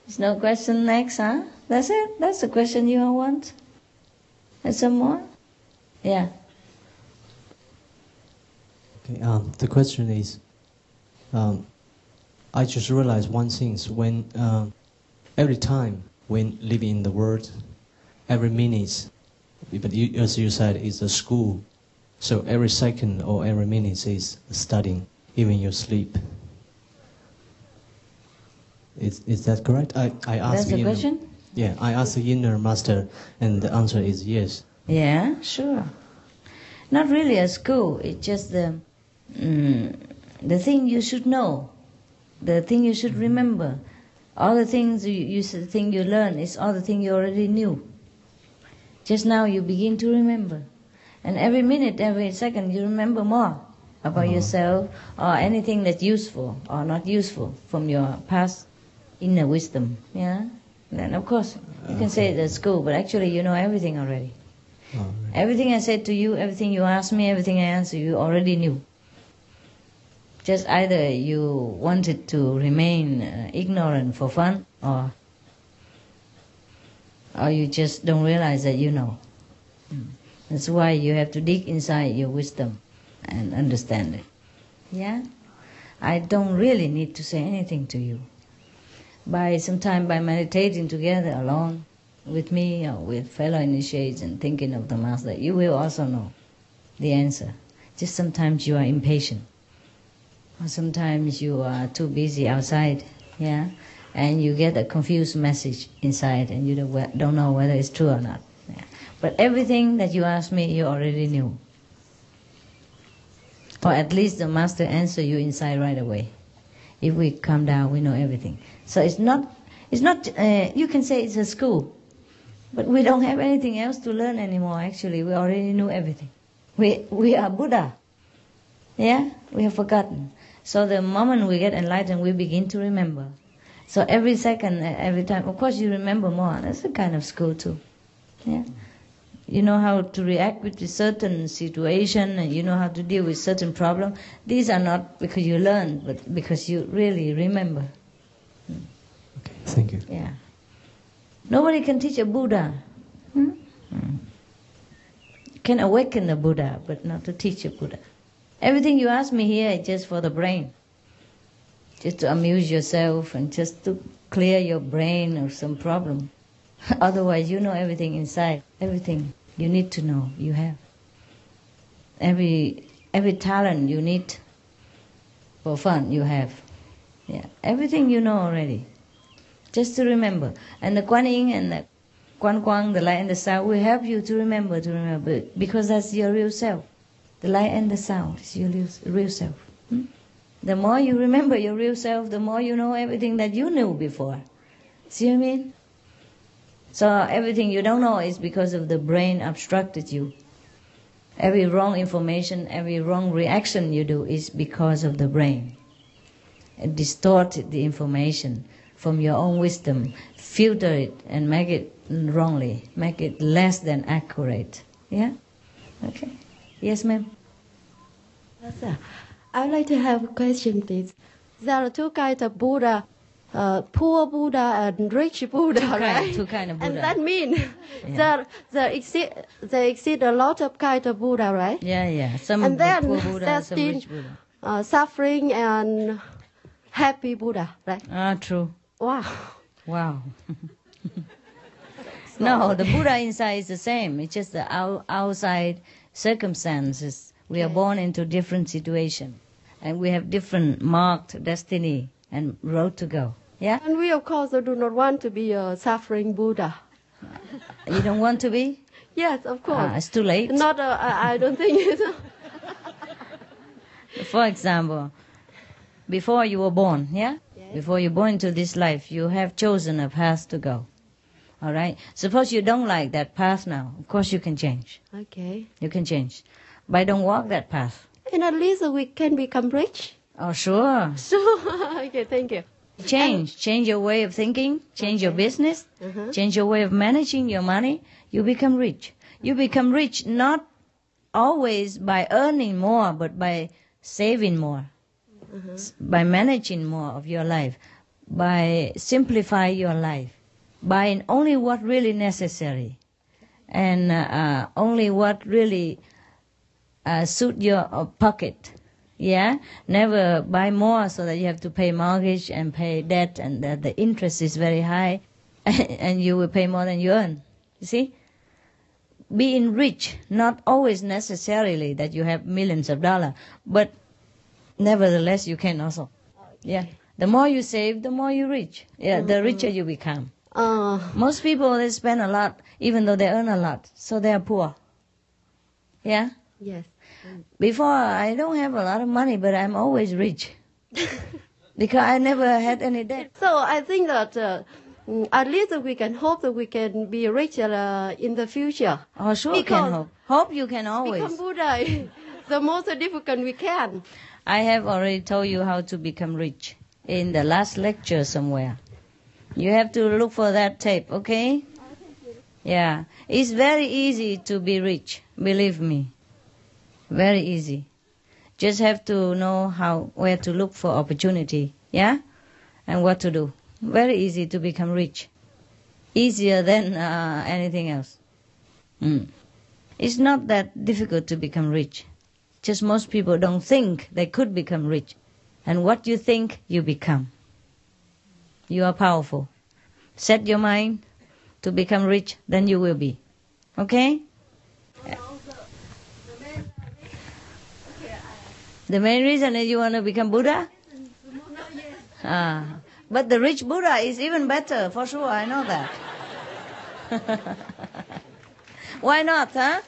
There's no question next, huh? That's it? That's the question you all want? And some more? Yeah. Okay, um, the question is, um, I just realized one thing when uh, every time when living in the world, every minute, but you, as you said, is a school. So every second or every minute is studying, even your sleep. Is, is that correct? I, I asked That's the question? Yeah, I asked the inner master, and the answer is yes. Yeah, sure. Not really a school. It's just the mm, the thing you should know, the thing you should remember. All the things you, you think you learn is all the thing you already knew. Just now you begin to remember, and every minute, every second, you remember more about Uh-huh. yourself or anything that's useful or not useful from your past inner wisdom. Yeah. Then of course you can say it at school, but actually you know everything already. Everything I said to you, everything you asked me, everything I answered, you already knew. Just either you wanted to remain uh, ignorant for fun, or or you just don't realize that you know. Mm. That's why you have to dig inside your wisdom and understand it. Yeah, I don't really need to say anything to you. By sometime by meditating together alone with me or with fellow initiates and thinking of the master, you will also know the answer. Just sometimes you are impatient, or sometimes you are too busy outside, yeah, and you get a confused message inside, and you don't, know whether it's true or not. Yeah. But everything that you asked me, you already knew, or at least the master answer you inside right away. If we come down, we know everything. So it's not, it's not. Uh, you can say it's a school, but we don't have anything else to learn anymore. Actually, we already knew everything. We we are Buddha. Yeah, we have forgotten. So the moment we get enlightened, we begin to remember. So every second, uh, every time, of course, you remember more. That's a kind of school too. Yeah. You know how to react with a certain situation, and you know how to deal with certain problem. These are not because you learn, but because you really remember. Thank you. Yeah. Nobody can teach a Buddha. Hmm? Hmm. Can awaken a Buddha, but not to teach a Buddha. Everything you ask me here is just for the brain. Just to amuse yourself and just to clear your brain of some problem. Otherwise, you know everything inside. Everything you need to know, you have. Every every talent you need for fun, you have. Yeah, everything you know already. Just to remember. And the Kuan Yin and the Quan Quang, the light and the sound, will help you to remember, to remember, because that's your real self. The light and the sound is your real, self. Hmm? The more you remember your real self, the more you know everything that you knew before. See what I mean? So everything you don't know is because of the brain obstructed you. Every wrong information, every wrong reaction you do is because of the brain. It distorted the information from your own wisdom, filter it and make it wrongly, make it less than accurate. Yeah? Okay. Yes, ma'am. Yes, sir. I'd like to have a question, please. There are two kinds of Buddha. uh, poor Buddha and rich Buddha, Two kind- right? two kind of Buddha. And that means there, there, exist, there exist a lot of kind of Buddha, right? Yeah, yeah. Some and then poor Buddha, there's some rich Buddha. uh, suffering and happy Buddha, right? Ah, true. Wow. Wow. no, the Buddha inside is the same. It's just the out, outside circumstances. We are born into different situation, and we have different marked destiny and road to go. Yeah. And we, of course, do not want to be a suffering Buddha. You don't want to be? Yes, of course. Ah, it's too late. Not, uh, I, I don't think it's. For example, before you were born, yeah? Before you born into this life, you have chosen a path to go. All right? Suppose you don't like that path now. Of course you can change. okay. You can change. But don't walk that path. And at least we can become rich. Oh, sure. Sure. okay, thank you. Change. Change your way of thinking. Change your business. Uh-huh. Change your way of managing your money. You become rich. You become rich not always by earning more, but by saving more. S- by managing more of your life, by simplify your life, buying only what really necessary, and uh, only what really uh, suit your uh, pocket. Yeah, never buy more so that you have to pay mortgage and pay debt, and that the interest is very high, and you will pay more than you earn. You see, being rich not always necessarily that you have millions of dollars, but nevertheless you can also. Yeah, the more you save, the more you reach. Yeah, the richer you become. Uh, Most people they spend a lot, even though they earn a lot, so they are poor. Yeah. yes. Before I don't have a lot of money, but I'm always rich because I never had any debt. So I think that uh, mm, at least we can hope that we can be richer uh, in the future. Oh, sure, Because can hope. Hope you can always. Become Buddha the most difficult we can. I have already told you how to become rich in the last lecture somewhere. You have to look for that tape, okay? Yeah. It's very easy to be rich, believe me. Very easy. Just have to know how where to look for opportunity, yeah? And what to do. Very easy to become rich. Easier than uh, anything else. Mm. It's not that difficult to become rich. Just most people don't think they could become rich. And what you think, you become. You are powerful. Set your mind to become rich, then you will be. Okay? The main reason is you want to become Buddha? Ah. But the rich Buddha is even better, for sure, I know that. Why not, huh?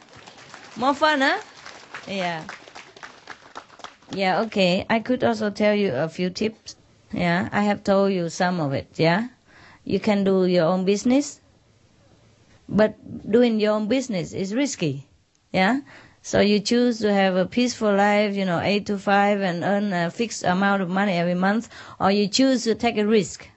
More fun, huh? Yeah. Yeah, okay. I could also tell you a few tips. Yeah, I have told you some of it, yeah? You can do your own business, but doing your own business is risky, yeah? So you choose to have a peaceful life, you know, 8 to 5 and earn a fixed amount of money every month, or you choose to take a risk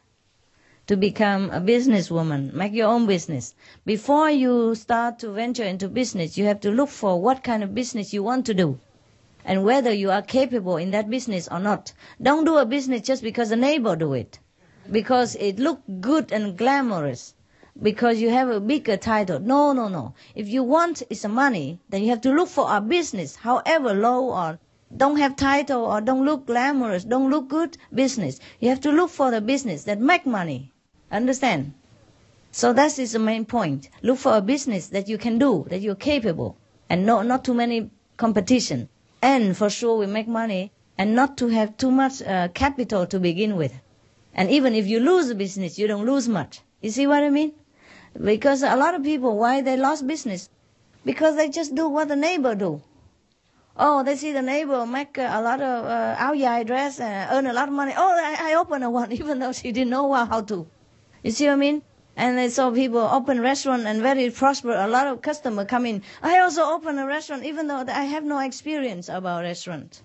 to become a businesswoman, make your own business. Before you start to venture into business, you have to look for what kind of business you want to do and whether you are capable in that business or not. Don't do a business just because a neighbor do it, because it look good and glamorous, because you have a bigger title. No, no, no. If you want is money, then you have to look for a business, however low or don't have title or don't look glamorous, don't look good business. You have to look for the business that make money. Understand? So that is the main point. Look for a business that you can do, that you're capable, and no, not too many competition. And for sure we make money, and not to have too much uh, capital to begin with. And even if you lose the business, you don't lose much. You see what I mean? Because a lot of people, why they lost business? Because they just do what the neighbor do. Oh, they see the neighbor make a lot of uh, dài dress and earn a lot of money. Oh, I, I open a one, even though she didn't know how to. You see what I mean? And I saw people open restaurant and very prosper. A lot of customer come in. I also open a restaurant, even though I have no experience about restaurant.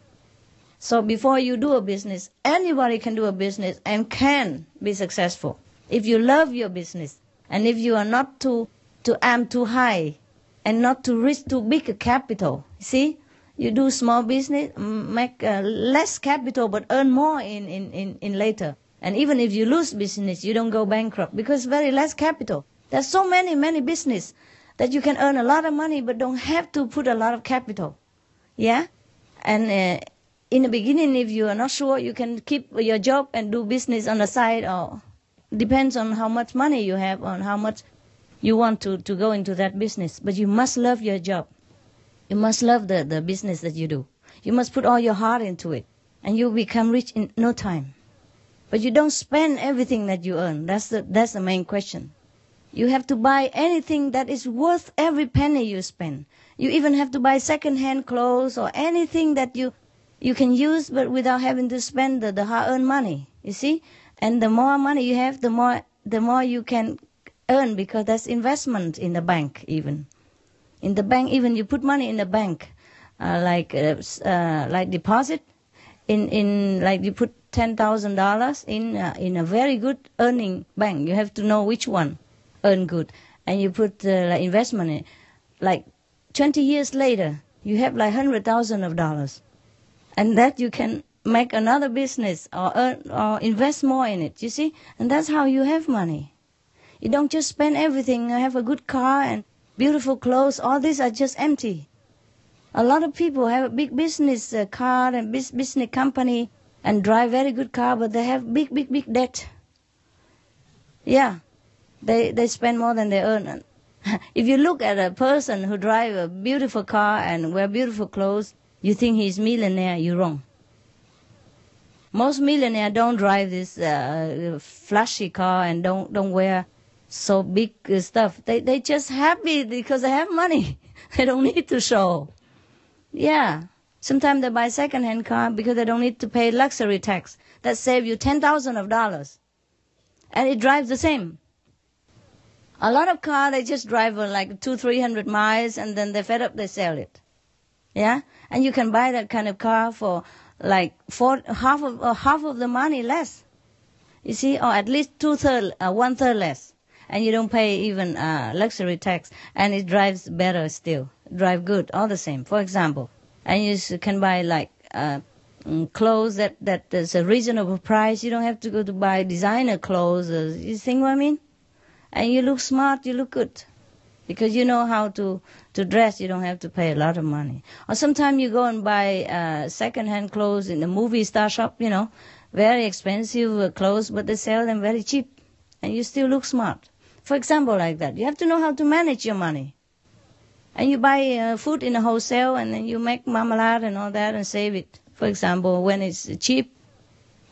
So before you do a business, anybody can do a business and can be successful if you love your business and if you are not too to aim too high and not to risk too big a capital. See, you do small business, make uh, less capital but earn more in, in, in, in later. And even if you lose business, you don't go bankrupt because very less capital. There's so many, many business that you can earn a lot of money but don't have to put a lot of capital. Yeah? And uh, in the beginning, if you are not sure, you can keep your job and do business on the side or depends on how much money you have, on how much you want to, to go into that business. But you must love your job. You must love the, the business that you do. You must put all your heart into it. And you'll become rich in no time. But you don't spend everything that you earn. That's the, that's the main question. You have to buy anything that is worth every penny you spend. You even have to buy second-hand clothes or anything that you, you can use but without having to spend the, the hard-earned money. You see? And the more money you have, the more, the more you can earn because that's investment in the bank even. In the bank, even you put money in the bank, uh, like, uh, uh, like deposit, in, in, like you put $10,000 in, uh, in a very good earning bank. You have to know which one earn good. And you put uh, like investment in like 20 years later, you have like 100,000 of dollars. And that you can make another business or earn, or invest more in it, you see? And that's how you have money. You don't just spend everything, I have a good car and beautiful clothes. All these are just empty. A lot of people have a big business uh, car and business company and drive very good car, but they have big, big, big debt. Yeah, they they spend more than they earn. if you look at a person who drive a beautiful car and wear beautiful clothes, you think he's millionaire. You're wrong. Most millionaire don't drive this uh, flashy car and don't don't wear so big uh, stuff. They they just happy because they have money. they don't need to show. Yeah. Sometimes they buy second-hand car because they don't need to pay luxury tax. That save you ten thousand of dollars, and it drives the same. A lot of car they just drive uh, like two, three hundred miles, and then they fed up, they sell it. Yeah, and you can buy that kind of car for like four, half of uh, half of the money less. You see, or at least two third, uh, one third less, and you don't pay even uh, luxury tax, and it drives better still, drive good, all the same. For example, and you s- can buy like uh, mm, clothes that that is a reasonable price. You don't have to go to buy designer clothes. Uh, you think what I mean? And you look smart, you look good. Because you know how to, to dress, you don't have to pay a lot of money. Or sometimes you go and buy uh, second-hand clothes in the movie star shop, you know, very expensive uh, clothes, but they sell them very cheap. And you still look smart. For example, like that. You have to know how to manage your money. And you buy uh, food in a wholesale and then you make marmalade and all that and save it. For example, when it's cheap.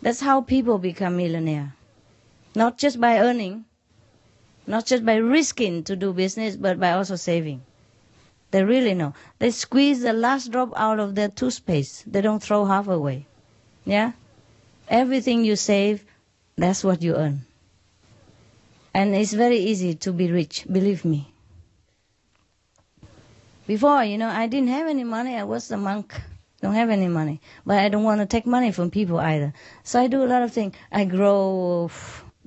That's how people become millionaire. Not just by earning, not just by risking to do business, but by also saving. They really know. They squeeze the last drop out of their toothpaste. They don't throw half away. Yeah? Everything you save, that's what you earn. And it's very easy to be rich, believe me. Before, you know, I didn't have any money. I was a monk. Don't have any money. But I don't want to take money from people either. So I do a lot of things. I grow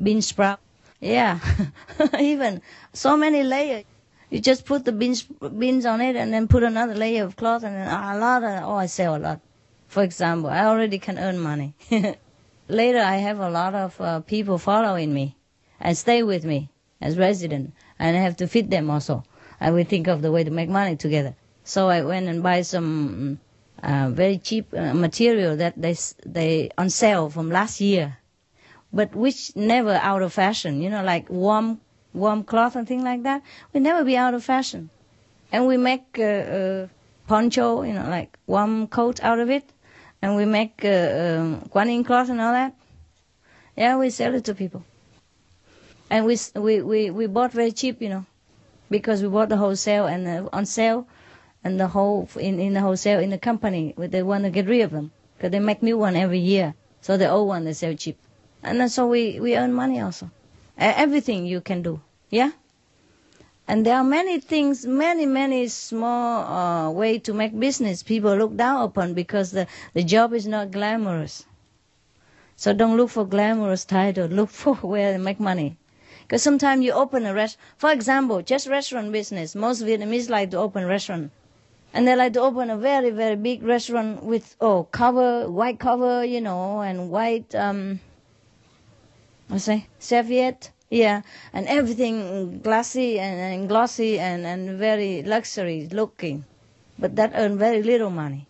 bean sprout. Yeah. Even so many layers. You just put the beans beans on it and then put another layer of cloth and then a lot of, oh I sell a lot. For example, I already can earn money. Later I have a lot of uh, people following me and stay with me as resident and I have to feed them also. I will think of the way to make money together. So I went and buy some uh, very cheap uh, material that they they on sale from last year, but which never out of fashion. You know, like warm warm cloth and things like that. We never be out of fashion, and we make uh, uh, poncho, you know, like warm coat out of it, and we make uh, um, cloth and all that. Yeah, we sell it to people, and we we we we bought very cheap, you know, because we bought the wholesale and uh, on sale, and the whole in in the wholesale in the company they want to get rid of them because they make new one every year, so the old one they sell cheap, and so we we earn money also. Everything you can do, yeah. And there are many things, many, many small uh, way to make business people look down upon because the, the job is not glamorous. So don't look for glamorous title. Look for where they make money. Because sometimes you open a rest. For example, just restaurant business. Most Vietnamese like to open restaurant, and they like to open a very, very big restaurant with oh cover, white cover, you know, and white um, I say serviette, yeah, and everything glassy and, and glossy and, and very luxury looking, but that earn very little money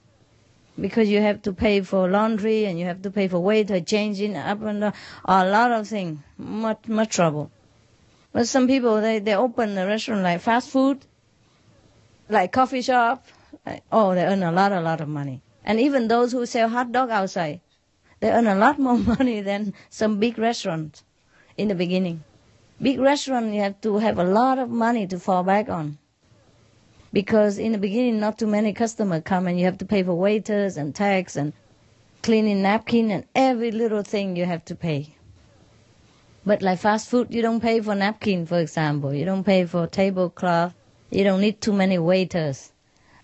because you have to pay for laundry and you have to pay for waiter changing up and down, a lot of things, much much trouble. But some people they they open a restaurant like fast food, like coffee shop. Like, oh, they earn a lot a lot of money. And even those who sell hot dog outside, they earn a lot more money than some big restaurants in the beginning. Big restaurant you have to have a lot of money to fall back on because in the beginning not too many customers come and you have to pay for waiters and tax and cleaning napkin and every little thing you have to pay. But like fast food, you don't pay for napkin, for example. You don't pay for tablecloth. You don't need too many waiters.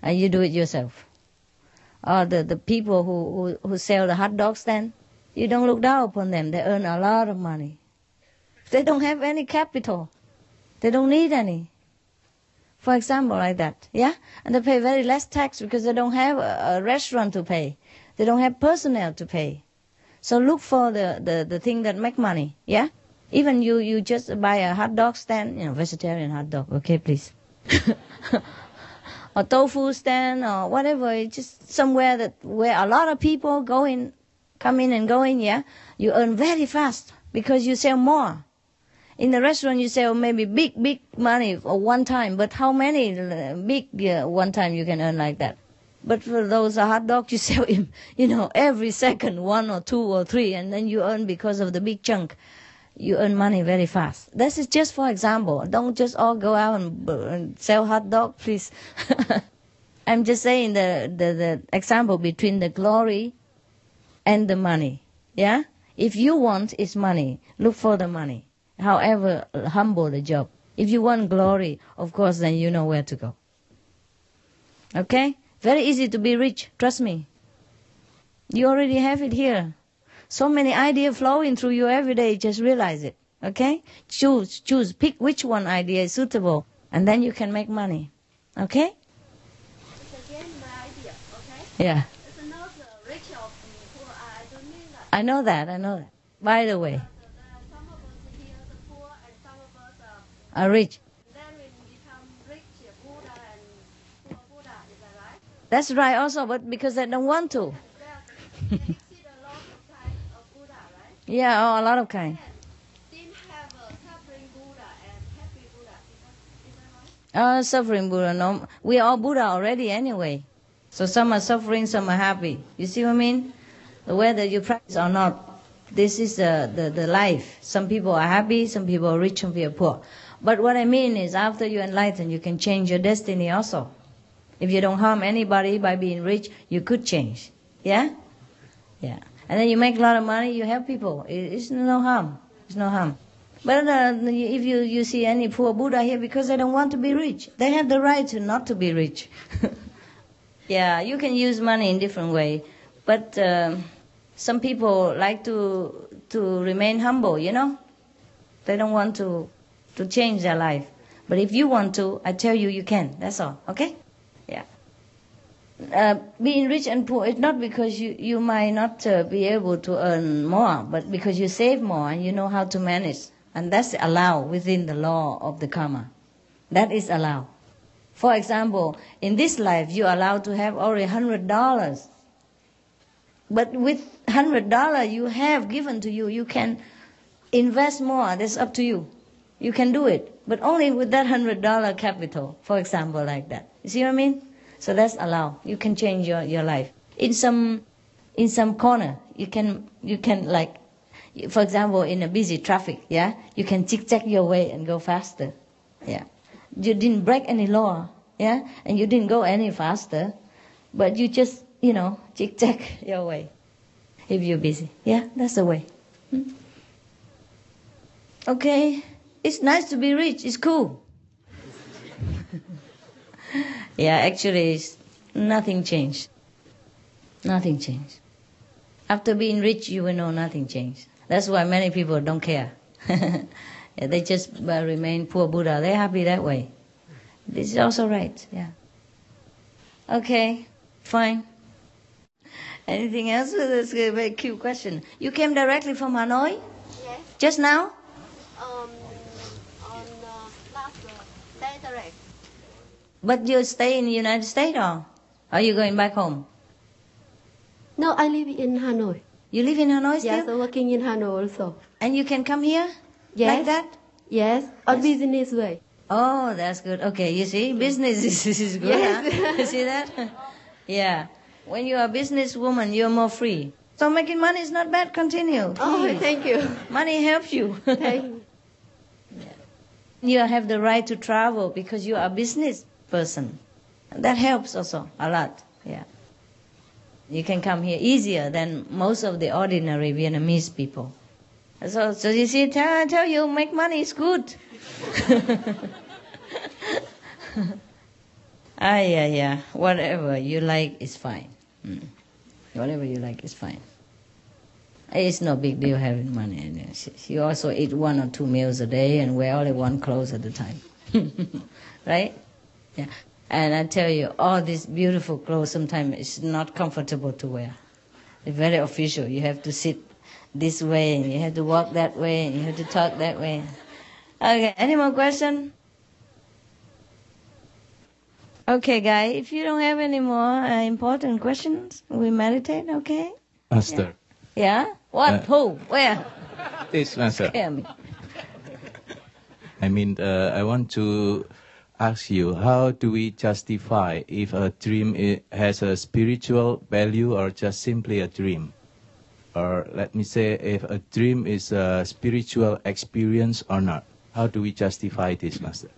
And you do it yourself. Or the, the people who, who, who sell the hot dog stand, you don't look down upon them. They earn a lot of money. They don't have any capital. They don't need any for example, like that. Yeah? And they pay very less tax because they don't have a, a restaurant to pay. They don't have personnel to pay. So look for the, the, the thing that make money. Yeah? Even you, you just buy a hot dog stand, you know, vegetarian hot dog, okay, please. or tofu stand or whatever, it's just somewhere that where a lot of people go in, come in and go in, yeah? You earn very fast because you sell more. In the restaurant, you sell maybe big, big money for one time, but how many big one time you can earn like that? But for those hot dogs, you sell him, you know, every second, one or two or three, and then you earn because of the big chunk. You earn money very fast. This is just for example. Don't just all go out and, sell hot dog, please. I'm just saying the, the, the example between the glory and the money. Yeah? If you want is money, look for the money however humble the job. If you want glory, of course, then you know where to go. Okay? Very easy to be rich, trust me. You already have it here. So many ideas flowing through you every day, just realize it. Okay? Choose, choose, pick which one idea is suitable, and then you can make money. Okay? It's again my idea. Okay? Yeah. It's not the rich of me. I know that, I know that. By the way. are rich. That's right also, but because they don't want to. Yeah, oh, a lot of kind. Uh, suffering Buddha, no. We are Buddha already anyway. So some are suffering, some are happy. You see what I mean? Whether you practice or not, this is the, the, the life. Some people are happy, some people are rich, some people are poor. But what I mean is, after you enlighten, you can change your destiny also. If you don't harm anybody by being rich, you could change. Yeah? Yeah. And then you make a lot of money, you help people. It's no harm. It's no harm. But uh, if you, you see any poor Buddha here because they don't want to be rich, they have the right to not to be rich. yeah, you can use money in different way, but uh, some people like to to remain humble. You know, they don't want to to change their life. But if you want to, I tell you, you can. That's all. Okay? Uh, being rich and poor is not because you, you might not uh, be able to earn more, but because you save more and you know how to manage. And that's allowed within the law of the karma. That is allowed. For example, in this life, you're allowed to have only $100. But with $100 you have given to you, you can invest more. That's up to you. You can do it, but only with that hundred dollar capital, for example, like that. You see what I mean? So that's allowed. You can change your, your life. In some in some corner, you can you can like, for example, in a busy traffic, yeah, you can zigzag your way and go faster, yeah. You didn't break any law, yeah, and you didn't go any faster, but you just you know zigzag your way if you're busy. Yeah, that's the way. Hmm? Okay. It's nice to be rich. It's cool. yeah, actually, nothing changed. Nothing changed. After being rich, you will know nothing changed. That's why many people don't care. yeah, they just uh, remain poor Buddha. They're happy that way. This is also right. Yeah. Okay, fine. Anything else? That's a very cute question. You came directly from Hanoi? Yes. Just now? Um, on uh, last uh, Saturday. But you stay in the United States or are you going back home? No, I live in Hanoi. You live in Hanoi still? Yes, I'm working in Hanoi also. And you can come here? Yes. Like that? Yes, on business way. Oh, that's good. Okay, you see, business is, is good. Yes. Huh? you see that? yeah. When you are a businesswoman, you're more free. So making money is not bad. Continue. Oh, thank you. Money helps you. Thank you. you have the right to travel because you are a business person. That helps also a lot. Yeah. You can come here easier than most of the ordinary Vietnamese people. So, so you see, tell, I tell you, make money is good. ah, yeah, yeah. Whatever you like is fine. Mm. Whatever you like is fine. It's no big deal having money. You also eat one or two meals a day and wear only one clothes at a time. right? Yeah. And I tell you, all these beautiful clothes sometimes it's not comfortable to wear. It's very official. You have to sit this way and you have to walk that way and you have to talk that way. Okay, any more question? Okay, guy, if you don't have any more uh, important questions, we meditate, okay? Master. Yeah? What? Uh, Who? Where? This master. Scare me. I mean, uh, I want to ask you, how do we justify if a dream has a spiritual value or just simply a dream? Or let me say, if a dream is a spiritual experience or not? How do we justify this, Master?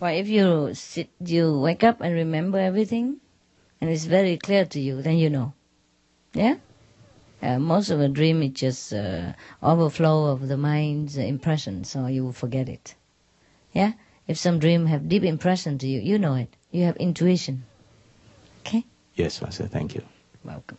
Well, if you sit, you wake up and remember everything, and it's very clear to you, then you know. Yeah? Uh, most of a dream is just uh, overflow of the mind's impression, so you will forget it. Yeah? If some dream have deep impression to you, you know it. You have intuition. Okay? Yes, Master. Thank you. Welcome.